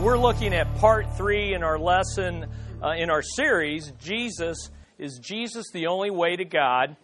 we're looking at part three in our lesson uh, in our series Jesus is Jesus the only way to God?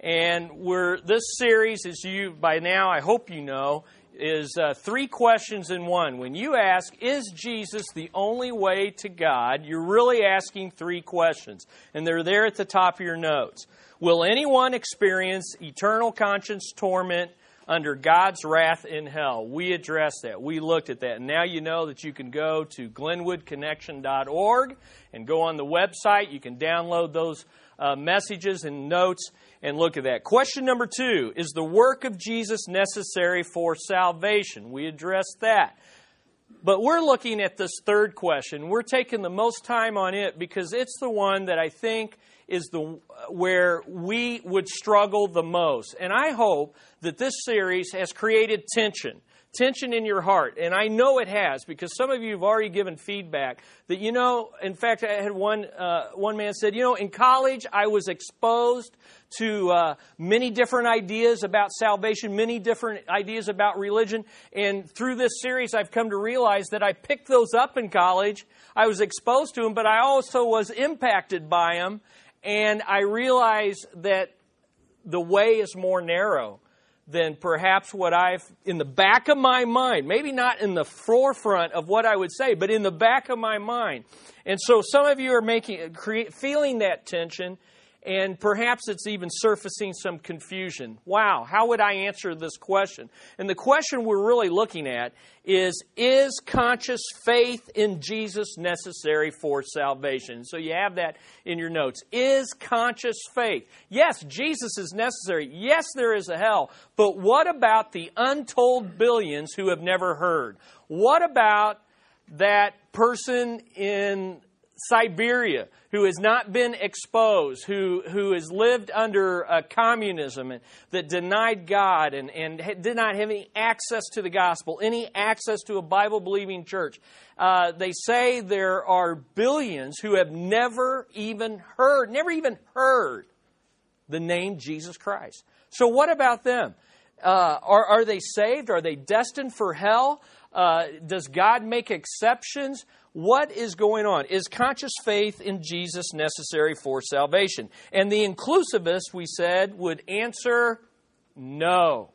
And we're this series, as you by now I hope you know, is uh, three questions in one. When you ask, "Is Jesus the only way to God?" you're really asking three questions, and they're there at the top of your notes. Will anyone experience eternal conscious torment? Under God's wrath in hell. We addressed that. We looked at that. And now you know that you can go to glenwoodconnection.org and go on the website. You can download those uh, messages and notes and look at that. Question number two Is the work of Jesus necessary for salvation? We addressed that. But we're looking at this third question. We're taking the most time on it because it's the one that I think is the where we would struggle the most. And I hope that this series has created tension tension in your heart. And I know it has because some of you have already given feedback that, you know, in fact, I had one, uh, one man said, you know, in college I was exposed to uh, many different ideas about salvation, many different ideas about religion. And through this series, I've come to realize that I picked those up in college. I was exposed to them, but I also was impacted by them. And I realize that the way is more narrow than perhaps what I've, in the back of my mind, maybe not in the forefront of what I would say, but in the back of my mind. And so some of you are making, create, feeling that tension and perhaps it's even surfacing some confusion. Wow, how would I answer this question? And the question we're really looking at is Is conscious faith in Jesus necessary for salvation? So you have that in your notes. Is conscious faith? Yes, Jesus is necessary. Yes, there is a hell. But what about the untold billions who have never heard? What about that person in Siberia who has not been exposed, who, who has lived under uh, communism and, that denied God and, and did not have any access to the gospel, any access to a Bible believing church. Uh, they say there are billions who have never even heard, never even heard the name Jesus Christ. So, what about them? Uh, are, are they saved? Are they destined for hell? Uh, does God make exceptions? What is going on? Is conscious faith in Jesus necessary for salvation? And the inclusivist, we said, would answer no.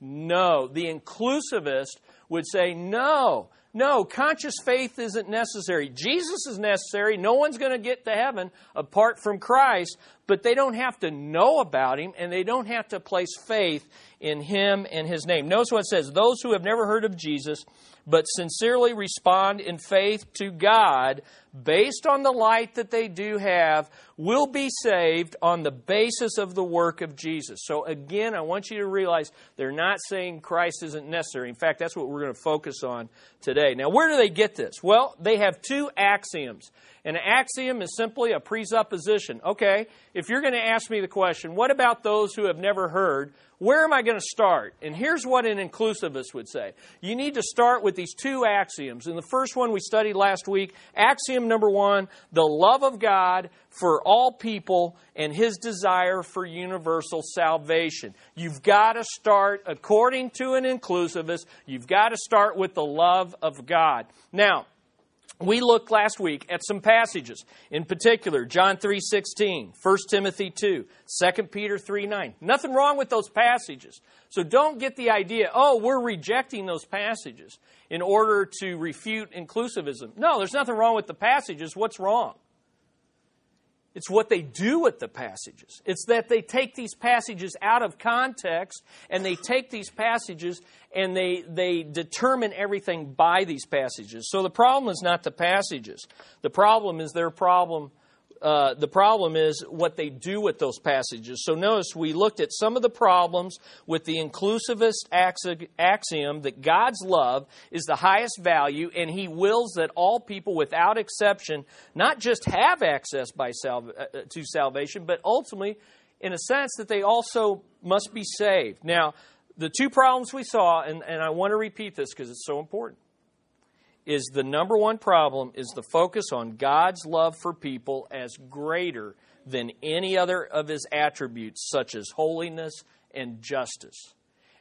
No. The inclusivist would say no. No, conscious faith isn't necessary. Jesus is necessary. No one's going to get to heaven apart from Christ, but they don't have to know about him and they don't have to place faith in him and his name. Notice what it says those who have never heard of Jesus but sincerely respond in faith to God based on the light that they do have will be saved on the basis of the work of Jesus. So, again, I want you to realize they're not saying Christ isn't necessary. In fact, that's what we're going to focus on today. Now, where do they get this? Well, they have two axioms. An axiom is simply a presupposition. Okay, if you're going to ask me the question, what about those who have never heard? Where am I going to start? And here's what an inclusivist would say. You need to start with these two axioms. And the first one we studied last week, axiom number one, the love of God for all people and his desire for universal salvation. You've got to start, according to an inclusivist, you've got to start with the love of God. Now, we looked last week at some passages in particular john 3.16 1 timothy 2 2 peter 3.9 nothing wrong with those passages. So don't get the idea oh we're rejecting those passages in order to refute inclusivism. No there's nothing wrong with the passages. What's wrong it's what they do with the passages. It's that they take these passages out of context and they take these passages and they, they determine everything by these passages. So the problem is not the passages, the problem is their problem uh, the problem is what they do with those passages. So notice we looked at some of the problems with the inclusivist axiom that God's love is the highest value and he wills that all people without exception not just have access by salva- uh, uh, to salvation, but ultimately, in a sense, that they also must be saved. Now, the two problems we saw, and, and I want to repeat this because it's so important is the number one problem is the focus on God's love for people as greater than any other of his attributes, such as holiness and justice.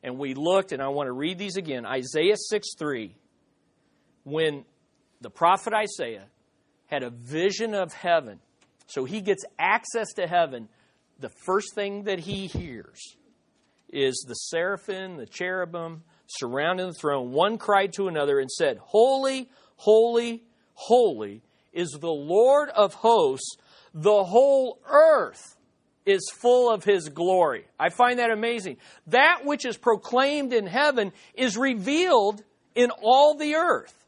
And we looked, and I want to read these again Isaiah 6 3. When the prophet Isaiah had a vision of heaven. So he gets access to heaven. The first thing that he hears is the seraphim, the cherubim surrounding the throne. One cried to another and said, Holy, holy, holy is the Lord of hosts. The whole earth is full of his glory. I find that amazing. That which is proclaimed in heaven is revealed in all the earth.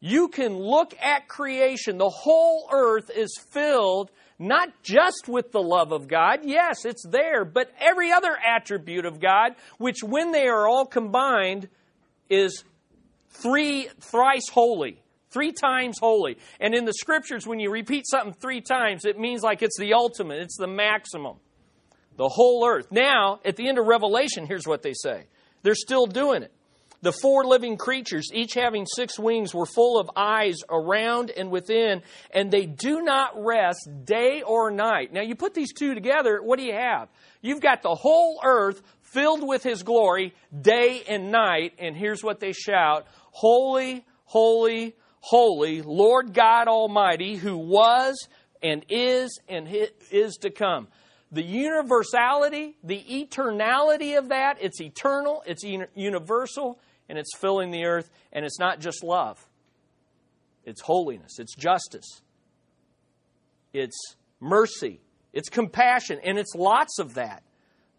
You can look at creation. The whole earth is filled not just with the love of God, yes, it's there, but every other attribute of God, which when they are all combined is three thrice holy. Three times holy. And in the scriptures, when you repeat something three times, it means like it's the ultimate, it's the maximum. The whole earth. Now, at the end of Revelation, here's what they say. They're still doing it. The four living creatures, each having six wings, were full of eyes around and within, and they do not rest day or night. Now, you put these two together, what do you have? You've got the whole earth filled with His glory day and night, and here's what they shout Holy, holy, holy, Lord God Almighty, who was and is and is to come. The universality, the eternality of that, it's eternal, it's universal, and it's filling the earth, and it's not just love. It's holiness, it's justice, it's mercy, it's compassion, and it's lots of that.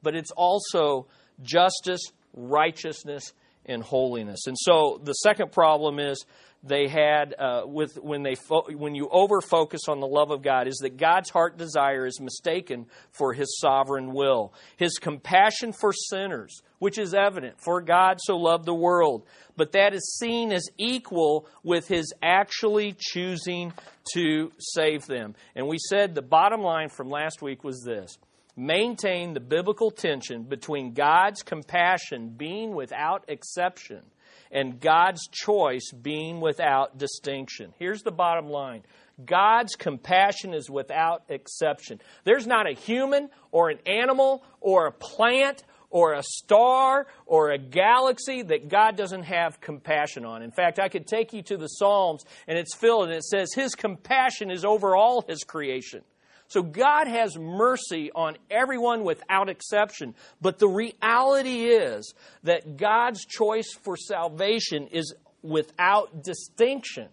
But it's also justice, righteousness, and holiness. And so the second problem is they had uh, with when they fo- when you over focus on the love of God is that God's heart desire is mistaken for His sovereign will. His compassion for sinners, which is evident, for God so loved the world, but that is seen as equal with His actually choosing to save them. And we said the bottom line from last week was this. Maintain the biblical tension between God's compassion being without exception and God's choice being without distinction. Here's the bottom line God's compassion is without exception. There's not a human or an animal or a plant or a star or a galaxy that God doesn't have compassion on. In fact, I could take you to the Psalms and it's filled and it says, His compassion is over all His creation. So God has mercy on everyone without exception. But the reality is that God's choice for salvation is without distinction,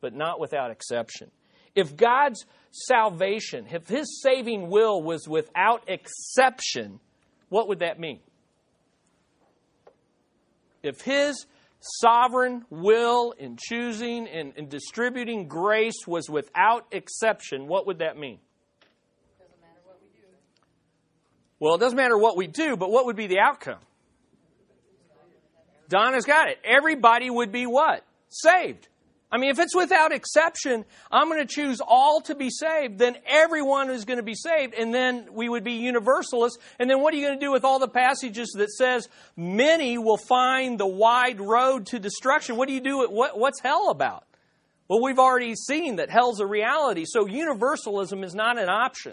but not without exception. If God's salvation, if His saving will was without exception, what would that mean? If His sovereign will in choosing and, and distributing grace was without exception, what would that mean? Well, it doesn't matter what we do, but what would be the outcome? Donna's got it. Everybody would be what? Saved. I mean, if it's without exception, I'm going to choose all to be saved, then everyone is going to be saved, and then we would be universalists. And then what are you going to do with all the passages that says many will find the wide road to destruction? What do you do? What, what's hell about? Well, we've already seen that hell's a reality, so universalism is not an option.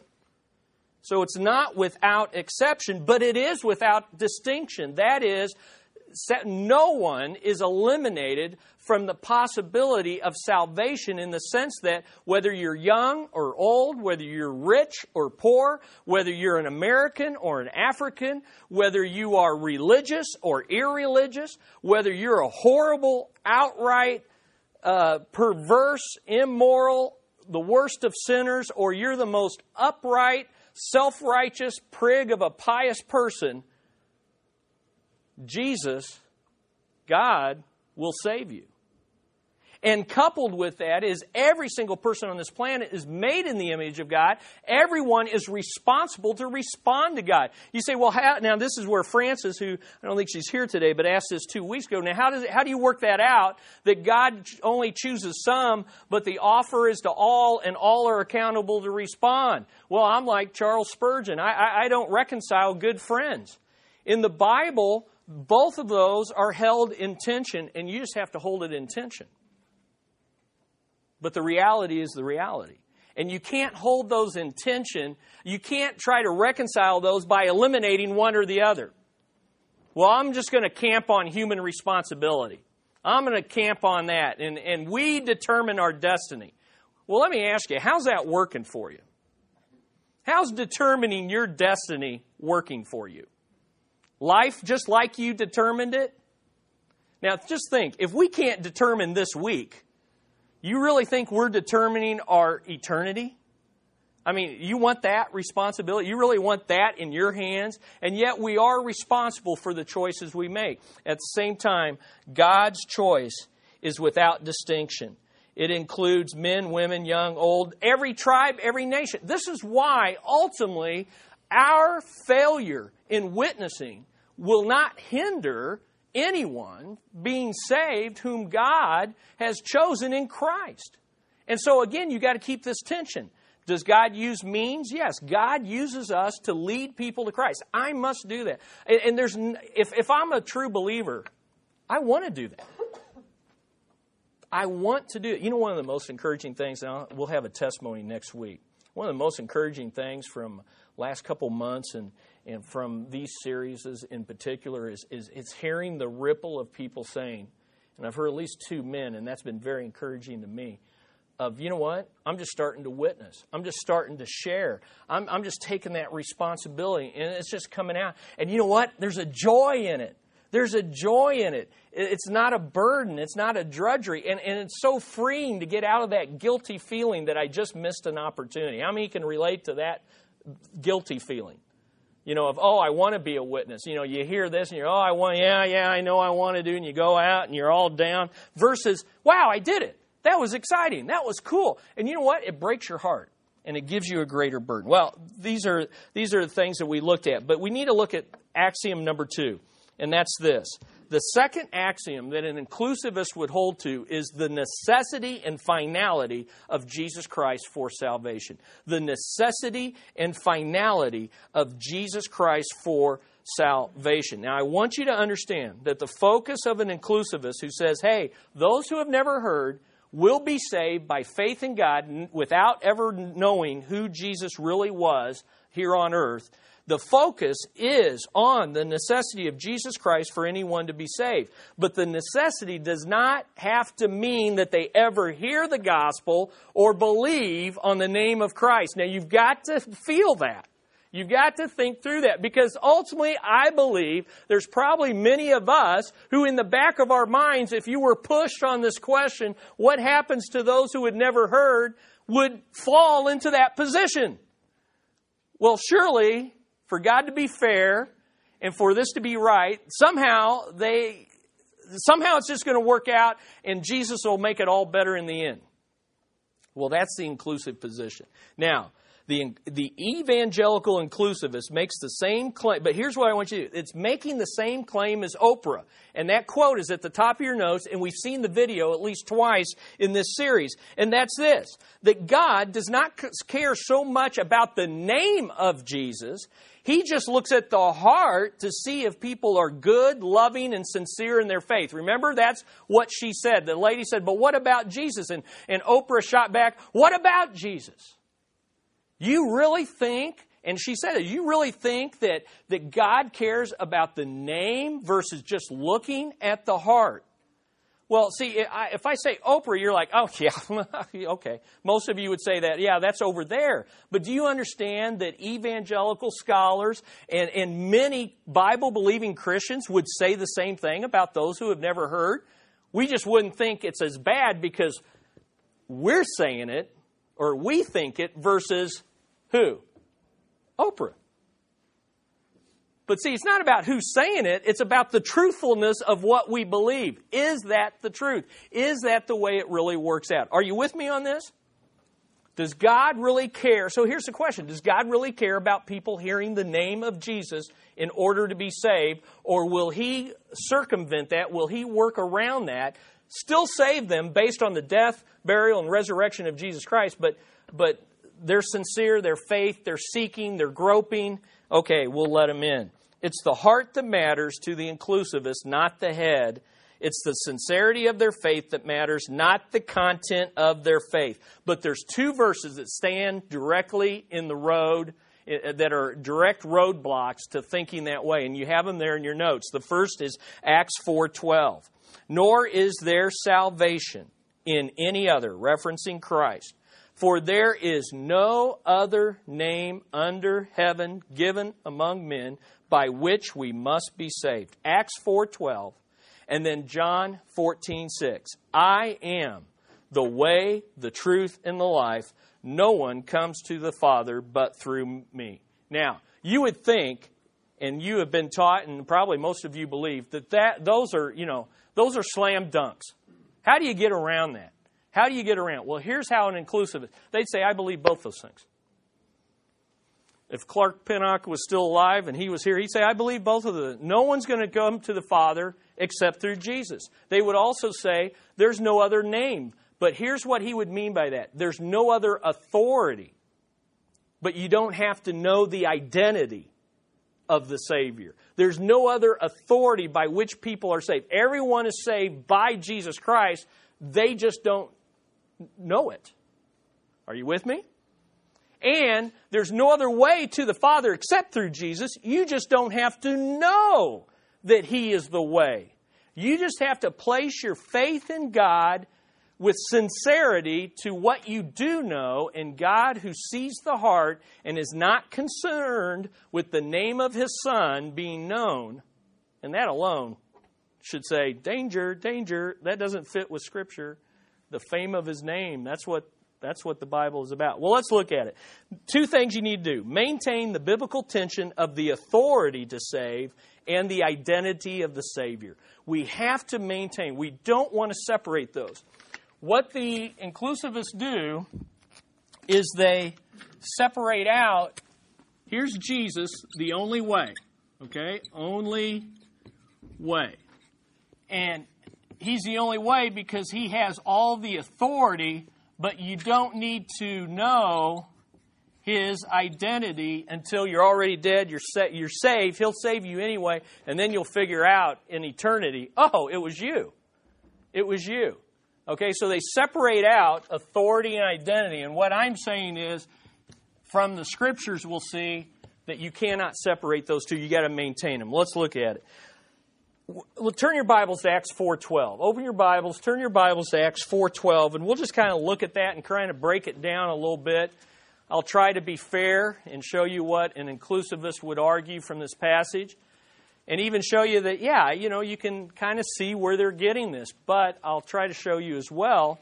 So it's not without exception, but it is without distinction. That is, no one is eliminated from the possibility of salvation in the sense that whether you're young or old, whether you're rich or poor, whether you're an American or an African, whether you are religious or irreligious, whether you're a horrible, outright, uh, perverse, immoral, the worst of sinners, or you're the most upright, self righteous prig of a pious person, Jesus, God, will save you. And coupled with that is every single person on this planet is made in the image of God. Everyone is responsible to respond to God. You say, well, how, now this is where Frances, who I don't think she's here today, but asked this two weeks ago. Now, how does it, how do you work that out? That God only chooses some, but the offer is to all, and all are accountable to respond. Well, I'm like Charles Spurgeon. I, I, I don't reconcile good friends. In the Bible, both of those are held in tension, and you just have to hold it in tension. But the reality is the reality. And you can't hold those in tension. You can't try to reconcile those by eliminating one or the other. Well, I'm just going to camp on human responsibility. I'm going to camp on that. And, and we determine our destiny. Well, let me ask you, how's that working for you? How's determining your destiny working for you? Life just like you determined it? Now, just think if we can't determine this week, you really think we're determining our eternity? I mean, you want that responsibility? You really want that in your hands? And yet we are responsible for the choices we make. At the same time, God's choice is without distinction. It includes men, women, young, old, every tribe, every nation. This is why ultimately our failure in witnessing will not hinder anyone being saved whom God has chosen in Christ. And so, again, you got to keep this tension. Does God use means? Yes, God uses us to lead people to Christ. I must do that. And there's, if, if I'm a true believer, I want to do that. I want to do it. You know, one of the most encouraging things, and we'll have a testimony next week. One of the most encouraging things from last couple months and, and from these series in particular is, is it's hearing the ripple of people saying, and I've heard at least two men, and that's been very encouraging to me. Of you know what? I'm just starting to witness. I'm just starting to share. I'm, I'm just taking that responsibility, and it's just coming out. And you know what? There's a joy in it. There's a joy in it. It's not a burden. It's not a drudgery. And, and it's so freeing to get out of that guilty feeling that I just missed an opportunity. How many can relate to that guilty feeling. You know, of, oh, I want to be a witness. You know, you hear this and you're, oh, I want, yeah, yeah, I know I want to do, and you go out and you're all down, versus, wow, I did it. That was exciting. That was cool. And you know what? It breaks your heart and it gives you a greater burden. Well, these are, these are the things that we looked at, but we need to look at axiom number two, and that's this the second axiom that an inclusivist would hold to is the necessity and finality of Jesus Christ for salvation. The necessity and finality of Jesus Christ for salvation. Now, I want you to understand that the focus of an inclusivist who says, hey, those who have never heard will be saved by faith in God without ever knowing who Jesus really was here on earth the focus is on the necessity of Jesus Christ for anyone to be saved. But the necessity does not have to mean that they ever hear the gospel or believe on the name of Christ. Now, you've got to feel that. You've got to think through that because ultimately, I believe there's probably many of us who, in the back of our minds, if you were pushed on this question, what happens to those who had never heard, would fall into that position. Well, surely for God to be fair and for this to be right, somehow they somehow it's just going to work out and Jesus will make it all better in the end. Well, that's the inclusive position. Now, the, the evangelical inclusivist makes the same claim, but here's what I want you to do. It's making the same claim as Oprah. And that quote is at the top of your notes, and we've seen the video at least twice in this series. And that's this that God does not care so much about the name of Jesus he just looks at the heart to see if people are good, loving, and sincere in their faith. Remember, that's what she said. The lady said, But what about Jesus? And, and Oprah shot back, What about Jesus? You really think, and she said it, you really think that, that God cares about the name versus just looking at the heart? Well, see, if I say Oprah, you're like, oh, yeah, okay. Most of you would say that, yeah, that's over there. But do you understand that evangelical scholars and, and many Bible believing Christians would say the same thing about those who have never heard? We just wouldn't think it's as bad because we're saying it or we think it versus who? Oprah. But see, it's not about who's saying it, it's about the truthfulness of what we believe. Is that the truth? Is that the way it really works out? Are you with me on this? Does God really care? So here's the question Does God really care about people hearing the name of Jesus in order to be saved? Or will He circumvent that? Will He work around that? Still save them based on the death, burial, and resurrection of Jesus Christ, but, but they're sincere, their faith, they're seeking, they're groping. Okay, we'll let them in. It's the heart that matters to the inclusivist, not the head. It's the sincerity of their faith that matters, not the content of their faith. But there's two verses that stand directly in the road eh, eh, that are direct roadblocks to thinking that way and you have them there in your notes. The first is Acts 4:12. nor is there salvation in any other, referencing Christ. For there is no other name under heaven given among men by which we must be saved. Acts 4:12 and then John 14:6. I am the way, the truth and the life. No one comes to the Father but through me. Now, you would think and you have been taught and probably most of you believe that, that those are, you know, those are slam dunks. How do you get around that? How do you get around? Well, here's how an inclusive. They'd say, I believe both those things. If Clark Pinnock was still alive and he was here, he'd say, I believe both of them. No one's going to come to the Father except through Jesus. They would also say, there's no other name. But here's what he would mean by that there's no other authority. But you don't have to know the identity of the Savior. There's no other authority by which people are saved. Everyone is saved by Jesus Christ. They just don't know it. Are you with me? And there's no other way to the Father except through Jesus. You just don't have to know that He is the way. You just have to place your faith in God with sincerity to what you do know, and God, who sees the heart and is not concerned with the name of His Son being known, and that alone should say, Danger, danger, that doesn't fit with Scripture. The fame of His name, that's what that's what the Bible is about. Well, let's look at it. Two things you need to do maintain the biblical tension of the authority to save and the identity of the Savior. We have to maintain, we don't want to separate those. What the inclusivists do is they separate out here's Jesus, the only way. Okay? Only way. And he's the only way because he has all the authority but you don't need to know his identity until you're already dead, you're, sa- you're saved. He'll save you anyway, and then you'll figure out in eternity, oh, it was you. It was you. Okay, so they separate out authority and identity. And what I'm saying is, from the scriptures, we'll see that you cannot separate those two. You got to maintain them. Let's look at it turn your Bibles to Acts 4:12. Open your Bibles, turn your Bibles to Acts 4:12 and we'll just kind of look at that and kind of break it down a little bit. I'll try to be fair and show you what an inclusivist would argue from this passage and even show you that yeah, you know, you can kind of see where they're getting this, but I'll try to show you as well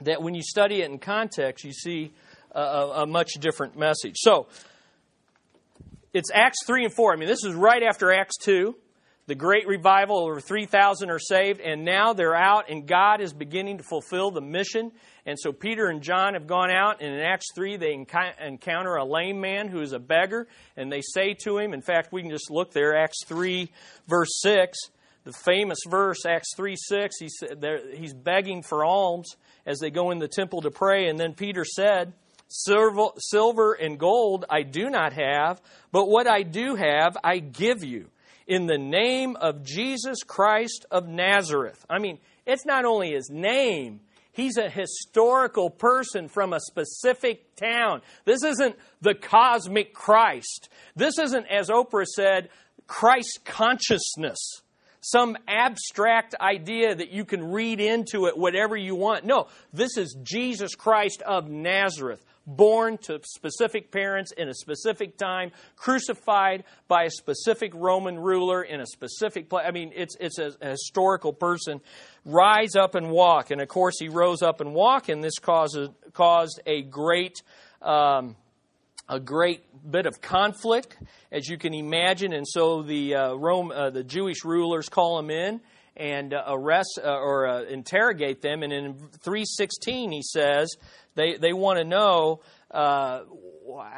that when you study it in context, you see a, a much different message. So, it's Acts 3 and 4. I mean, this is right after Acts 2 the great revival, over 3,000 are saved, and now they're out, and God is beginning to fulfill the mission. And so Peter and John have gone out, and in Acts 3, they encounter a lame man who is a beggar, and they say to him, in fact, we can just look there, Acts 3, verse 6, the famous verse, Acts 3 6, he said, he's begging for alms as they go in the temple to pray, and then Peter said, Silver and gold I do not have, but what I do have I give you in the name of Jesus Christ of Nazareth. I mean, it's not only his name, he's a historical person from a specific town. This isn't the cosmic Christ. This isn't, as Oprah said, Christ consciousness. Some abstract idea that you can read into it whatever you want. No, this is Jesus Christ of Nazareth, born to specific parents in a specific time, crucified by a specific Roman ruler in a specific place. I mean, it's, it's a, a, historical person. Rise up and walk. And of course, he rose up and walked, and this caused, caused a great. Um, a great bit of conflict, as you can imagine, and so the uh, Rome, uh, the Jewish rulers call him in and uh, arrest uh, or uh, interrogate them. And in 316, he says they, they want to know uh,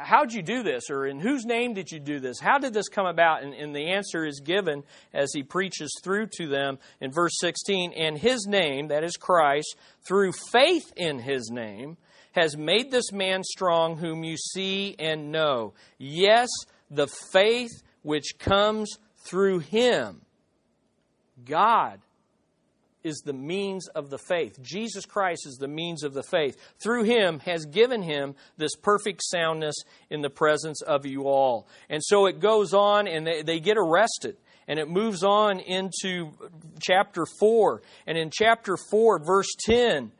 how'd you do this or in whose name did you do this? How did this come about? And, and the answer is given as he preaches through to them in verse 16. And his name, that is Christ, through faith in his name, has made this man strong whom you see and know. Yes, the faith which comes through him. God is the means of the faith. Jesus Christ is the means of the faith. Through him has given him this perfect soundness in the presence of you all. And so it goes on and they, they get arrested. And it moves on into chapter 4. And in chapter 4, verse 10,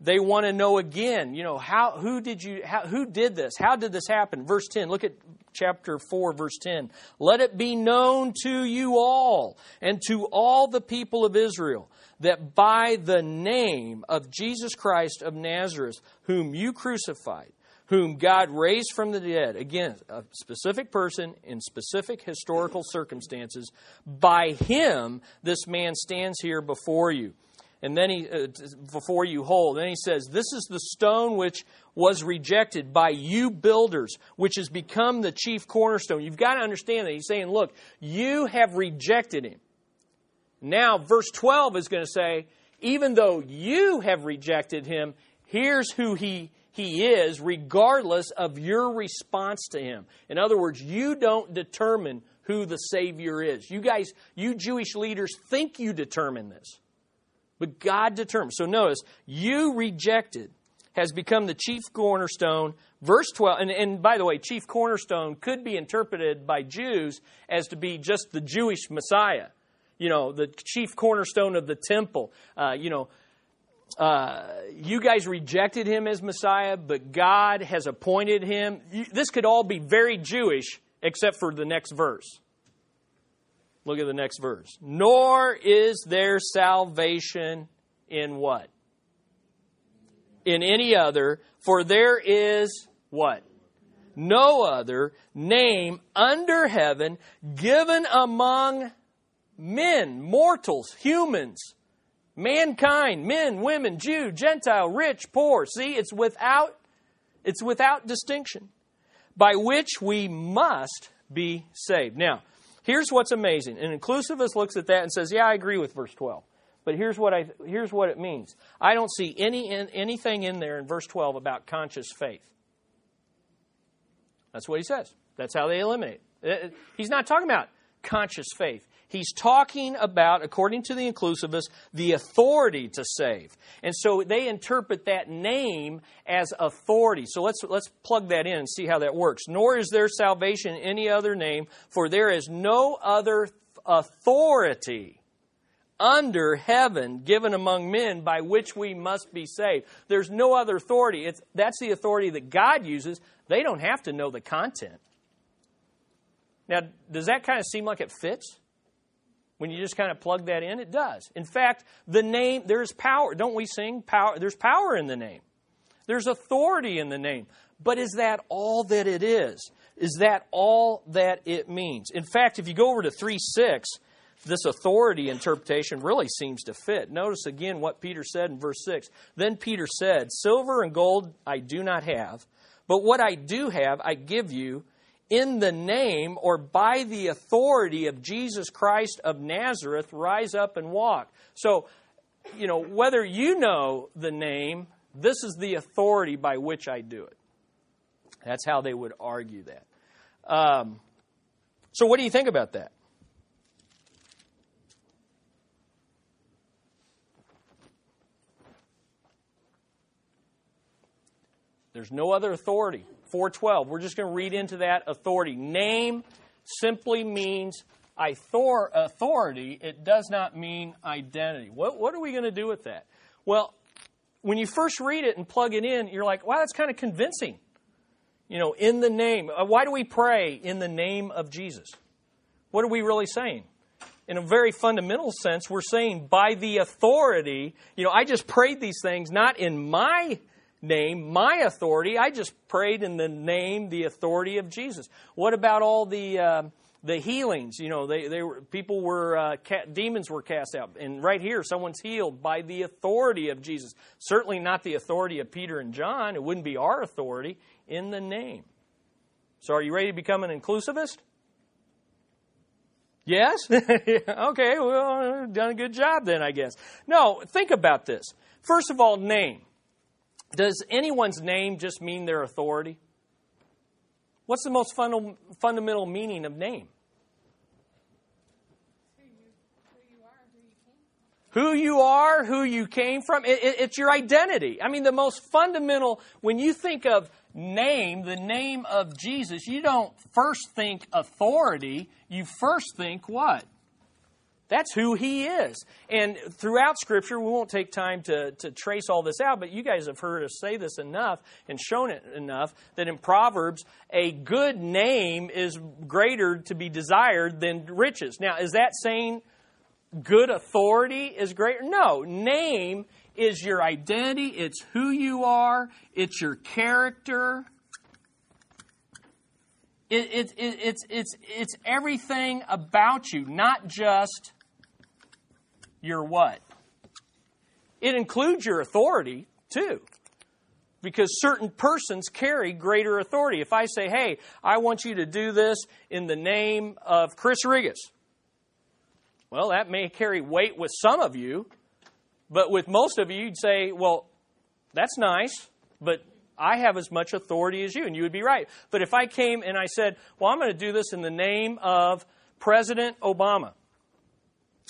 they want to know again, you know, how, who did you, how, who did this? How did this happen? Verse 10, look at chapter 4, verse 10. Let it be known to you all and to all the people of Israel that by the name of Jesus Christ of Nazareth, whom you crucified, whom God raised from the dead, again, a specific person in specific historical circumstances, by him this man stands here before you. And then he, uh, before you hold, then he says, This is the stone which was rejected by you builders, which has become the chief cornerstone. You've got to understand that. He's saying, Look, you have rejected him. Now, verse 12 is going to say, Even though you have rejected him, here's who he he is, regardless of your response to him. In other words, you don't determine who the Savior is. You guys, you Jewish leaders think you determine this. But God determines. So notice, you rejected has become the chief cornerstone. Verse 12, and, and by the way, chief cornerstone could be interpreted by Jews as to be just the Jewish Messiah. You know, the chief cornerstone of the temple. Uh, you know, uh, you guys rejected him as Messiah, but God has appointed him. You, this could all be very Jewish, except for the next verse. Look at the next verse. Nor is there salvation in what? In any other, for there is what? No other name under heaven given among men, mortals, humans mankind, men, women, Jew, Gentile, rich, poor. See, it's without it's without distinction by which we must be saved. Now, here's what's amazing. An inclusivist looks at that and says, "Yeah, I agree with verse 12." But here's what I here's what it means. I don't see any anything in there in verse 12 about conscious faith. That's what he says. That's how they eliminate. Uh, uh, he's not talking about conscious faith. He's talking about, according to the inclusivists, the authority to save. And so they interpret that name as authority. So let's, let's plug that in and see how that works. Nor is there salvation in any other name, for there is no other authority under heaven given among men by which we must be saved. There's no other authority. It's, that's the authority that God uses. They don't have to know the content. Now, does that kind of seem like it fits? When you just kind of plug that in, it does. In fact, the name, there's power. Don't we sing power? There's power in the name. There's authority in the name. But is that all that it is? Is that all that it means? In fact, if you go over to 3 6, this authority interpretation really seems to fit. Notice again what Peter said in verse 6. Then Peter said, Silver and gold I do not have, but what I do have I give you in the name or by the authority of Jesus Christ of Nazareth, rise up and walk. So, you know, whether you know the name, this is the authority by which I do it. That's how they would argue that. Um, so, what do you think about that? There's no other authority 412. We're just going to read into that authority. Name simply means authority. It does not mean identity. What, what are we going to do with that? Well, when you first read it and plug it in, you're like, wow, that's kind of convincing. You know, in the name. Uh, why do we pray in the name of Jesus? What are we really saying? In a very fundamental sense, we're saying by the authority, you know, I just prayed these things not in my name, my authority. I just prayed in the name, the authority of Jesus. What about all the uh, the healings? You know, they they were people were uh, demons were cast out, and right here, someone's healed by the authority of Jesus. Certainly not the authority of Peter and John. It wouldn't be our authority in the name. So, are you ready to become an inclusivist? Yes? okay, well, done a good job then, I guess. No, think about this. First of all, name. Does anyone's name just mean their authority? What's the most funda- fundamental meaning of name? Who you are, who you came from, it, it, it's your identity. I mean, the most fundamental, when you think of name, the name of Jesus, you don't first think authority, you first think what? That's who he is. And throughout Scripture, we won't take time to, to trace all this out, but you guys have heard us say this enough and shown it enough that in Proverbs, a good name is greater to be desired than riches. Now, is that saying good authority is greater? No. Name is your identity, it's who you are, it's your character. It, it, it, it's, it's, it's everything about you, not just your what? It includes your authority, too. Because certain persons carry greater authority. If I say, hey, I want you to do this in the name of Chris Rigas, well, that may carry weight with some of you, but with most of you, you'd say, well, that's nice, but I have as much authority as you, and you would be right. But if I came and I said, well, I'm going to do this in the name of President Obama,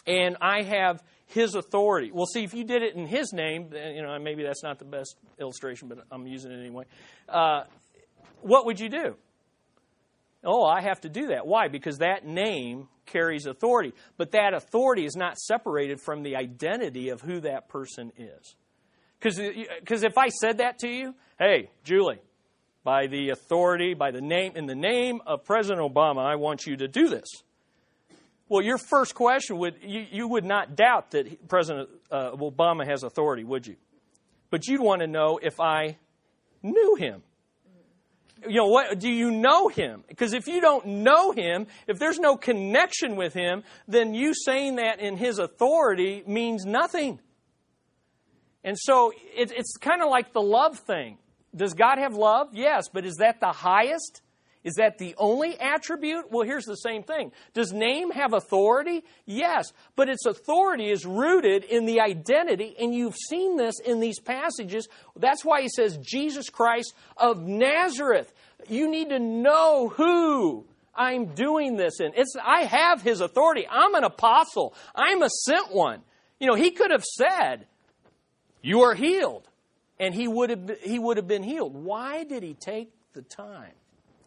and I have his authority. Well, see, if you did it in his name, you know, maybe that's not the best illustration, but I'm using it anyway. Uh, what would you do? Oh, I have to do that. Why? Because that name carries authority. But that authority is not separated from the identity of who that person is. Because if I said that to you, hey, Julie, by the authority, by the name, in the name of President Obama, I want you to do this. Well, your first question would, you, you would not doubt that President uh, Obama has authority, would you? But you'd want to know if I knew him. You know, what, do you know him? Because if you don't know him, if there's no connection with him, then you saying that in his authority means nothing. And so it, it's kind of like the love thing. Does God have love? Yes, but is that the highest? Is that the only attribute? Well, here's the same thing. Does name have authority? Yes, but its authority is rooted in the identity, and you've seen this in these passages. That's why he says Jesus Christ of Nazareth. You need to know who I'm doing this in. It's I have his authority. I'm an apostle. I'm a sent one. You know, he could have said, "You are healed." And he would have he would have been healed. Why did he take the time?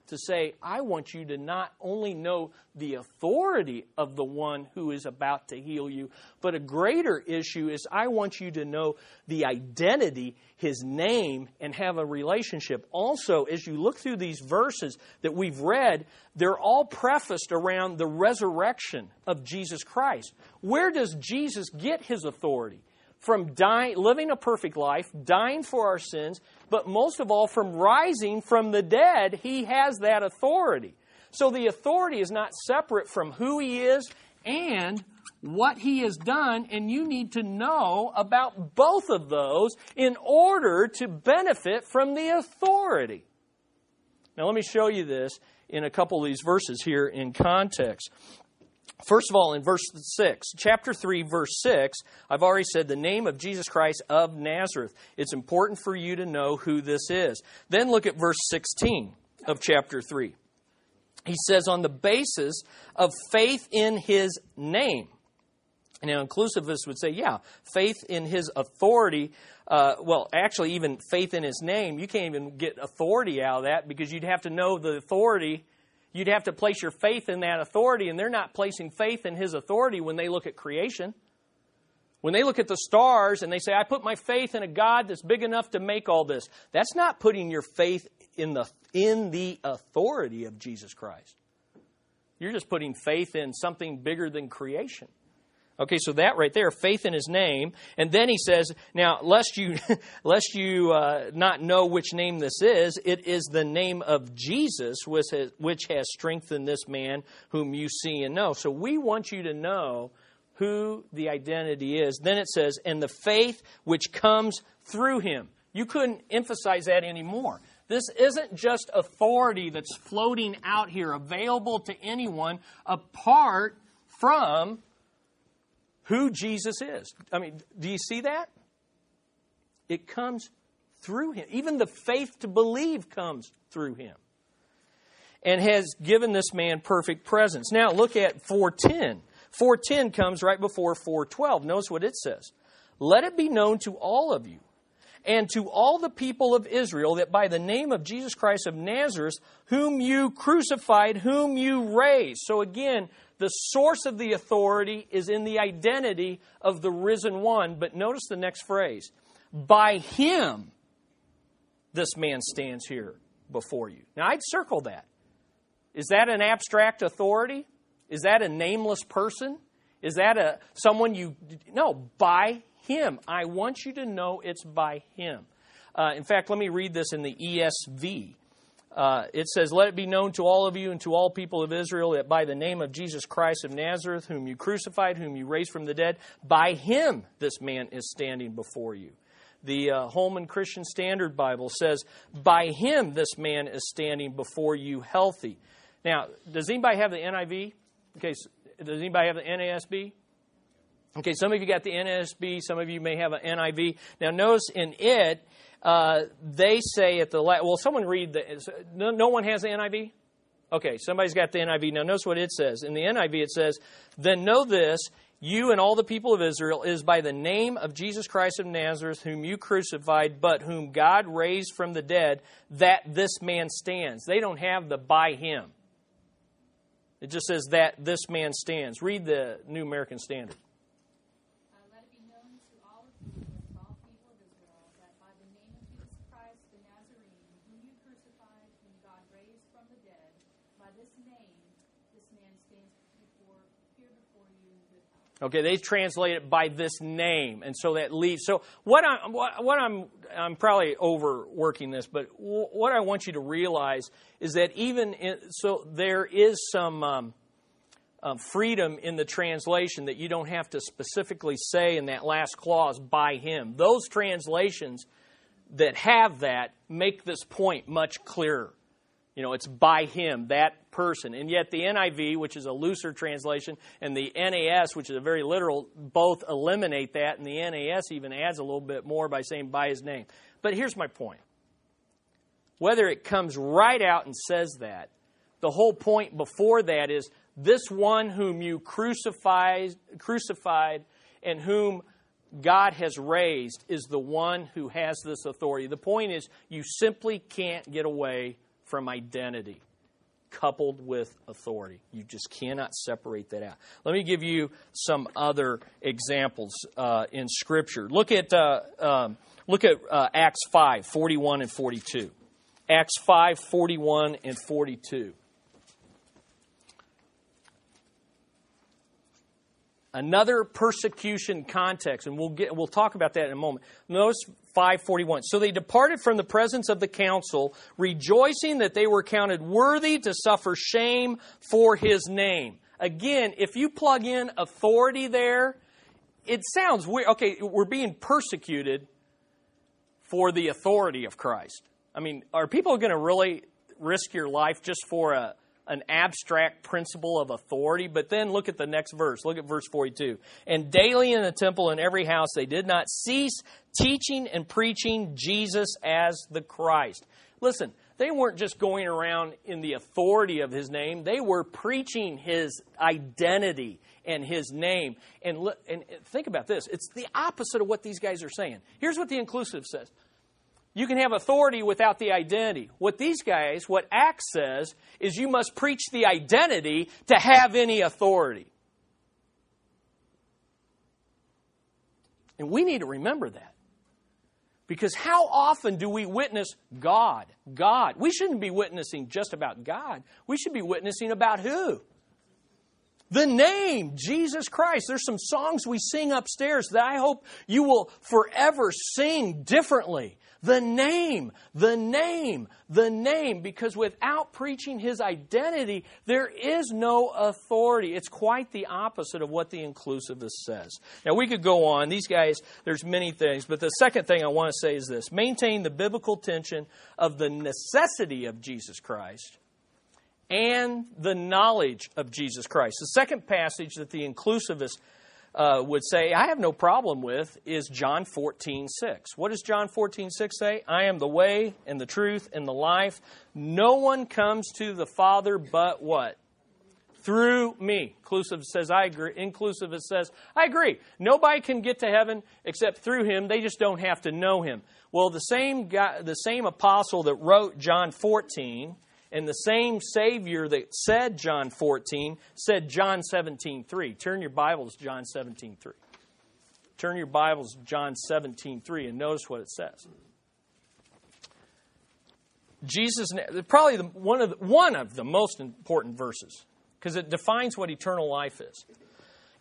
To say, I want you to not only know the authority of the one who is about to heal you, but a greater issue is I want you to know the identity, his name, and have a relationship. Also, as you look through these verses that we've read, they're all prefaced around the resurrection of Jesus Christ. Where does Jesus get his authority? From dying, living a perfect life, dying for our sins, but most of all, from rising from the dead, he has that authority. So the authority is not separate from who he is and what he has done, and you need to know about both of those in order to benefit from the authority. Now, let me show you this in a couple of these verses here in context. First of all, in verse 6, chapter 3, verse 6, I've already said the name of Jesus Christ of Nazareth. It's important for you to know who this is. Then look at verse 16 of chapter 3. He says, on the basis of faith in his name. Now, inclusivists would say, yeah, faith in his authority. Uh, well, actually, even faith in his name, you can't even get authority out of that because you'd have to know the authority You'd have to place your faith in that authority, and they're not placing faith in His authority when they look at creation. When they look at the stars and they say, I put my faith in a God that's big enough to make all this, that's not putting your faith in the, in the authority of Jesus Christ. You're just putting faith in something bigger than creation. Okay, so that right there, faith in his name. And then he says, now, lest you, lest you uh, not know which name this is, it is the name of Jesus which has, which has strengthened this man whom you see and know. So we want you to know who the identity is. Then it says, and the faith which comes through him. You couldn't emphasize that anymore. This isn't just authority that's floating out here, available to anyone apart from who Jesus is. I mean, do you see that? It comes through him. Even the faith to believe comes through him. And has given this man perfect presence. Now look at 410. 410 comes right before 412. Notice what it says. Let it be known to all of you and to all the people of Israel that by the name of Jesus Christ of Nazareth, whom you crucified, whom you raised. So again, The source of the authority is in the identity of the risen one. But notice the next phrase By him, this man stands here before you. Now, I'd circle that. Is that an abstract authority? Is that a nameless person? Is that a someone you no by him? I want you to know it's by him. Uh, in fact, let me read this in the ESV. Uh, it says, Let it be known to all of you and to all people of Israel that by the name of Jesus Christ of Nazareth, whom you crucified, whom you raised from the dead, by him this man is standing before you. The uh, Holman Christian Standard Bible says, By him this man is standing before you healthy. Now, does anybody have the NIV? Okay, so does anybody have the NASB? Okay, some of you got the NASB, some of you may have an NIV. Now, notice in it, uh, they say at the la- well, someone read the. No, no one has the NIV. Okay, somebody's got the NIV. Now, notice what it says. In the NIV, it says, "Then know this: you and all the people of Israel is by the name of Jesus Christ of Nazareth, whom you crucified, but whom God raised from the dead, that this man stands." They don't have the by him. It just says that this man stands. Read the New American Standard. Okay, they translate it by this name, and so that leads. So what I'm what I'm I'm probably overworking this, but what I want you to realize is that even in, so there is some um, uh, freedom in the translation that you don't have to specifically say in that last clause by him. Those translations that have that make this point much clearer. You know, it's by him, that person. And yet the NIV, which is a looser translation, and the NAS, which is a very literal, both eliminate that, and the NAS even adds a little bit more by saying by his name. But here's my point. Whether it comes right out and says that, the whole point before that is this one whom you crucified, crucified and whom God has raised is the one who has this authority. The point is, you simply can't get away from identity coupled with authority. You just cannot separate that out. Let me give you some other examples uh, in Scripture. Look at, uh, um, look at uh, Acts 5 41 and 42. Acts 5 41 and 42. Another persecution context and we'll get we'll talk about that in a moment. Notice 541 so they departed from the presence of the council rejoicing that they were counted worthy to suffer shame for his name. Again if you plug in authority there it sounds weird okay we're being persecuted for the authority of christ. I mean are people going to really risk your life just for a an abstract principle of authority. But then look at the next verse. Look at verse 42. And daily in the temple and every house they did not cease teaching and preaching Jesus as the Christ. Listen, they weren't just going around in the authority of his name, they were preaching his identity and his name. And, and think about this it's the opposite of what these guys are saying. Here's what the inclusive says you can have authority without the identity. What these guys, what Acts says, is you must preach the identity to have any authority. And we need to remember that. Because how often do we witness God? God. We shouldn't be witnessing just about God. We should be witnessing about who? The name, Jesus Christ. There's some songs we sing upstairs that I hope you will forever sing differently. The name, the name, the name, because without preaching his identity, there is no authority. It's quite the opposite of what the inclusivist says. Now, we could go on. These guys, there's many things, but the second thing I want to say is this maintain the biblical tension of the necessity of Jesus Christ and the knowledge of Jesus Christ. The second passage that the inclusivist uh, would say, I have no problem with, is John 14, 6. What does John 14, 6 say? I am the way and the truth and the life. No one comes to the Father but what? Through me. Inclusive says, I agree. Inclusive says, I agree. Nobody can get to heaven except through him. They just don't have to know him. Well, the same guy, the same apostle that wrote John 14 And the same Savior that said John 14 said John 17 3. Turn your Bibles John 17 3. Turn your Bibles John 17 3 and notice what it says. Jesus, probably the, one, of the, one of the most important verses because it defines what eternal life is.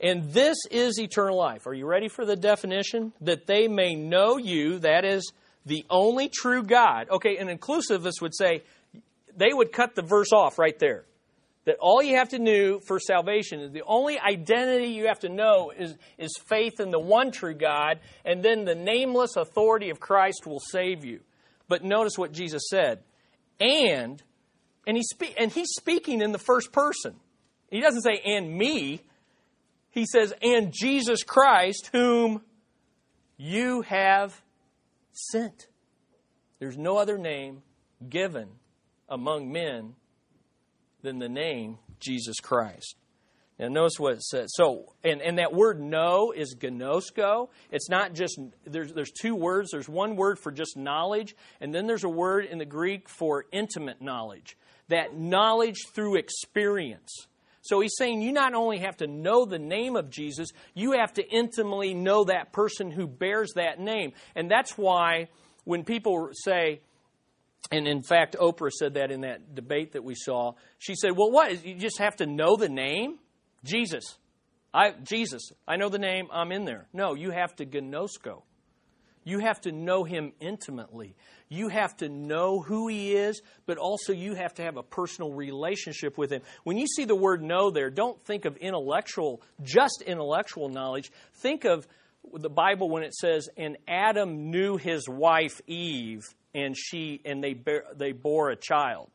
And this is eternal life. Are you ready for the definition? That they may know you, that is, the only true God. Okay, an inclusivist would say, they would cut the verse off right there. That all you have to know for salvation is the only identity you have to know is, is faith in the one true God, and then the nameless authority of Christ will save you. But notice what Jesus said. And, and, he's, spe- and he's speaking in the first person. He doesn't say, and me. He says, and Jesus Christ, whom you have sent. There's no other name given among men than the name Jesus Christ. Now, notice what it says. So, and, and that word know is gnosko. It's not just, there's, there's two words. There's one word for just knowledge, and then there's a word in the Greek for intimate knowledge. That knowledge through experience. So he's saying you not only have to know the name of Jesus, you have to intimately know that person who bears that name. And that's why when people say, and in fact, Oprah said that in that debate that we saw. She said, Well, what? You just have to know the name? Jesus. I, Jesus. I know the name. I'm in there. No, you have to gnosko. You have to know him intimately. You have to know who he is, but also you have to have a personal relationship with him. When you see the word know there, don't think of intellectual, just intellectual knowledge. Think of the Bible when it says, and Adam knew his wife Eve and she and they bear, they bore a child.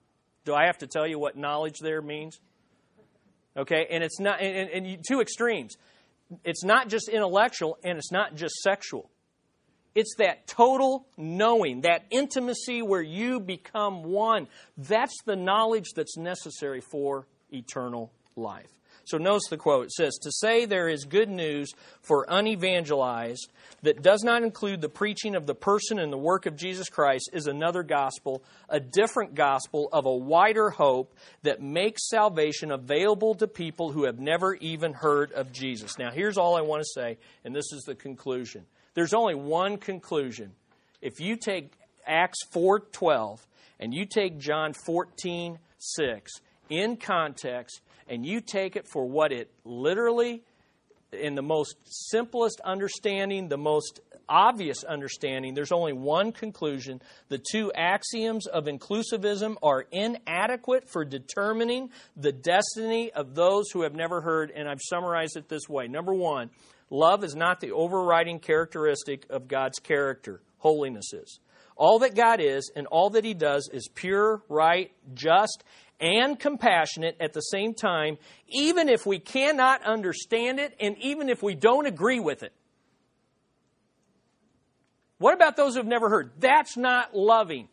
Do I have to tell you what knowledge there means? Okay, and it's not and, and you, two extremes. It's not just intellectual and it's not just sexual. It's that total knowing, that intimacy where you become one. That's the knowledge that's necessary for eternal life. So notice the quote. It says, To say there is good news for unevangelized that does not include the preaching of the person and the work of Jesus Christ is another gospel, a different gospel of a wider hope that makes salvation available to people who have never even heard of Jesus. Now, here's all I want to say, and this is the conclusion. There's only one conclusion. If you take Acts 4:12 and you take John 14:6 in context, and you take it for what it literally, in the most simplest understanding, the most obvious understanding, there's only one conclusion. The two axioms of inclusivism are inadequate for determining the destiny of those who have never heard, and I've summarized it this way. Number one, love is not the overriding characteristic of God's character, holiness is. All that God is and all that He does is pure, right, just, and compassionate at the same time, even if we cannot understand it and even if we don't agree with it. What about those who've never heard? That's not loving.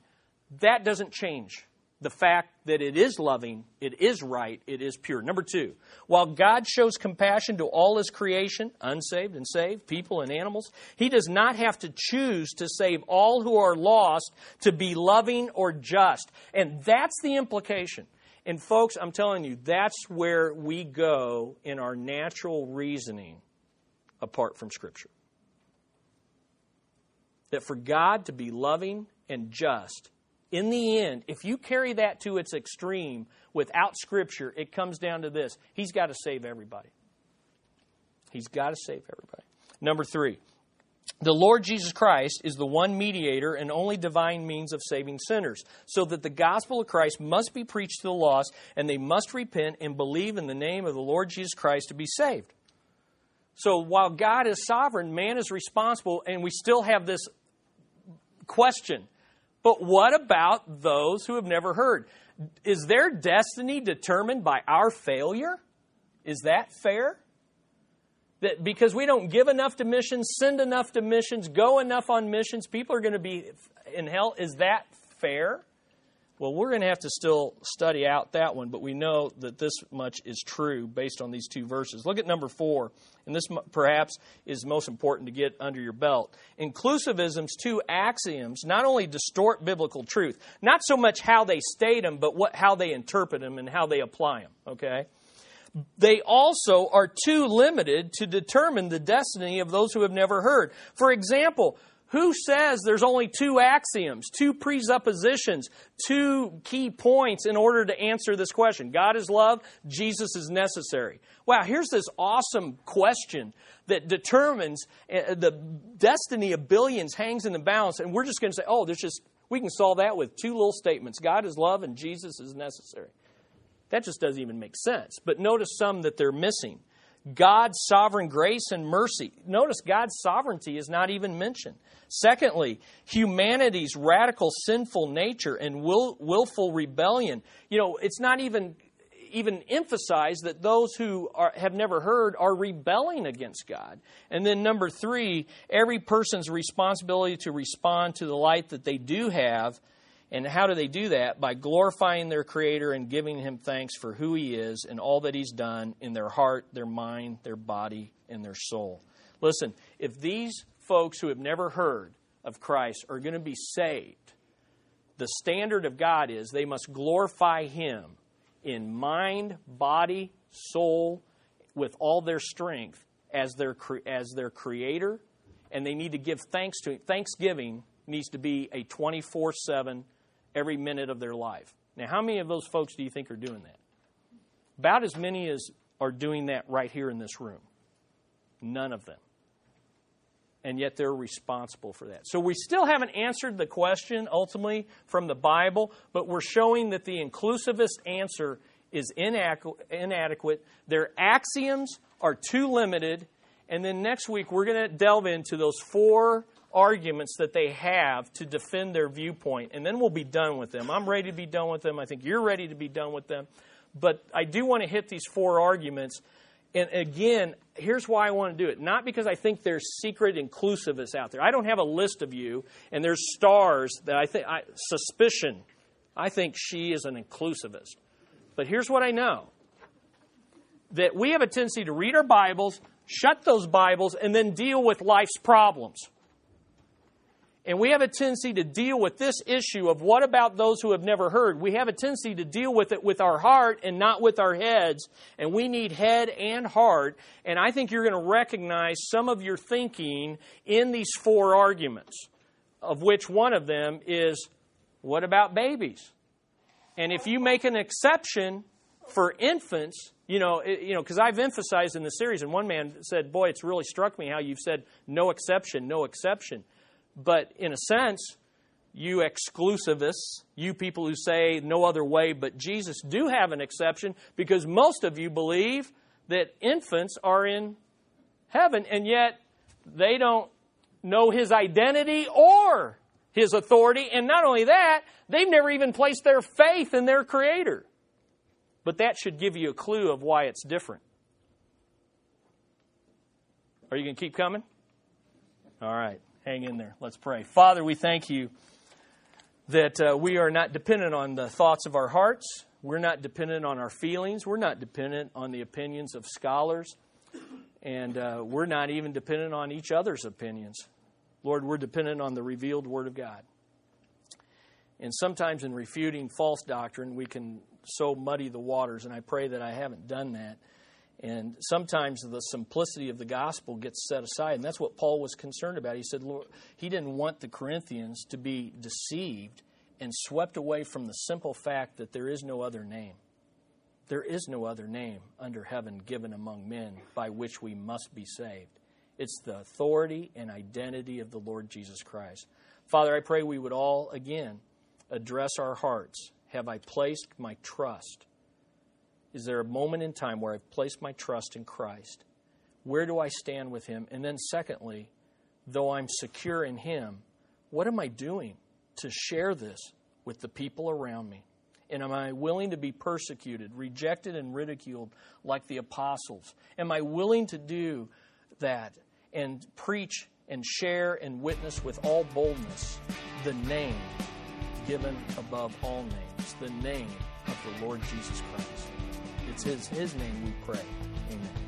That doesn't change the fact that it is loving, it is right, it is pure. Number two, while God shows compassion to all his creation, unsaved and saved, people and animals, he does not have to choose to save all who are lost to be loving or just. And that's the implication. And folks, I'm telling you, that's where we go in our natural reasoning apart from Scripture. That for God to be loving and just, in the end, if you carry that to its extreme without Scripture, it comes down to this He's got to save everybody. He's got to save everybody. Number three, the Lord Jesus Christ is the one mediator and only divine means of saving sinners, so that the gospel of Christ must be preached to the lost, and they must repent and believe in the name of the Lord Jesus Christ to be saved. So while God is sovereign, man is responsible, and we still have this question. But what about those who have never heard? Is their destiny determined by our failure? Is that fair? That because we don't give enough to missions, send enough to missions, go enough on missions, people are going to be in hell. Is that fair? Well, we're going to have to still study out that one, but we know that this much is true based on these two verses. Look at number four, and this perhaps is most important to get under your belt. Inclusivism's two axioms not only distort biblical truth, not so much how they state them, but what, how they interpret them and how they apply them, okay? They also are too limited to determine the destiny of those who have never heard. For example, who says there's only two axioms, two presuppositions, two key points in order to answer this question? God is love, Jesus is necessary. Wow, here's this awesome question that determines uh, the destiny of billions hangs in the balance, and we're just going to say, oh, there's just, we can solve that with two little statements God is love and Jesus is necessary. That just doesn't even make sense. But notice some that they're missing. God's sovereign grace and mercy. Notice God's sovereignty is not even mentioned. Secondly, humanity's radical sinful nature and will, willful rebellion. You know, it's not even even emphasized that those who are, have never heard are rebelling against God. And then number three, every person's responsibility to respond to the light that they do have and how do they do that? By glorifying their Creator and giving Him thanks for who He is and all that He's done in their heart, their mind, their body, and their soul. Listen, if these folks who have never heard of Christ are going to be saved, the standard of God is they must glorify Him in mind, body, soul, with all their strength as their, as their Creator, and they need to give thanks to Him. Thanksgiving needs to be a 24 7 every minute of their life. Now, how many of those folks do you think are doing that? About as many as are doing that right here in this room. None of them. And yet they're responsible for that. So we still haven't answered the question ultimately from the Bible, but we're showing that the inclusivist answer is inadequate. Their axioms are too limited. And then next week, we're going to delve into those four arguments that they have to defend their viewpoint, and then we'll be done with them. I'm ready to be done with them. I think you're ready to be done with them. But I do want to hit these four arguments. And again, here's why I want to do it. Not because I think there's secret inclusivists out there. I don't have a list of you, and there's stars that I think, I, suspicion, I think she is an inclusivist. But here's what I know that we have a tendency to read our Bibles, shut those Bibles, and then deal with life's problems. And we have a tendency to deal with this issue of what about those who have never heard? We have a tendency to deal with it with our heart and not with our heads. And we need head and heart. And I think you're going to recognize some of your thinking in these four arguments, of which one of them is what about babies? And if you make an exception for infants, you know, you know, because I've emphasized in the series, and one man said, "Boy, it's really struck me how you've said no exception, no exception." But in a sense, you exclusivists, you people who say no other way but Jesus, do have an exception because most of you believe that infants are in heaven, and yet they don't know his identity or his authority. And not only that, they've never even placed their faith in their Creator. But that should give you a clue of why it's different. Are you going to keep coming? All right hang in there. Let's pray. Father, we thank you that uh, we are not dependent on the thoughts of our hearts. We're not dependent on our feelings. We're not dependent on the opinions of scholars. And uh, we're not even dependent on each other's opinions. Lord, we're dependent on the revealed Word of God. And sometimes in refuting false doctrine, we can so muddy the waters, and I pray that I haven't done that. And sometimes the simplicity of the gospel gets set aside, and that's what Paul was concerned about. He said, Lord, he didn't want the Corinthians to be deceived and swept away from the simple fact that there is no other name. There is no other name under heaven given among men by which we must be saved. It's the authority and identity of the Lord Jesus Christ. Father, I pray we would all again address our hearts. Have I placed my trust is there a moment in time where I've placed my trust in Christ? Where do I stand with Him? And then, secondly, though I'm secure in Him, what am I doing to share this with the people around me? And am I willing to be persecuted, rejected, and ridiculed like the apostles? Am I willing to do that and preach and share and witness with all boldness the name given above all names? The name of the Lord Jesus Christ. It's His, His name we pray. Amen.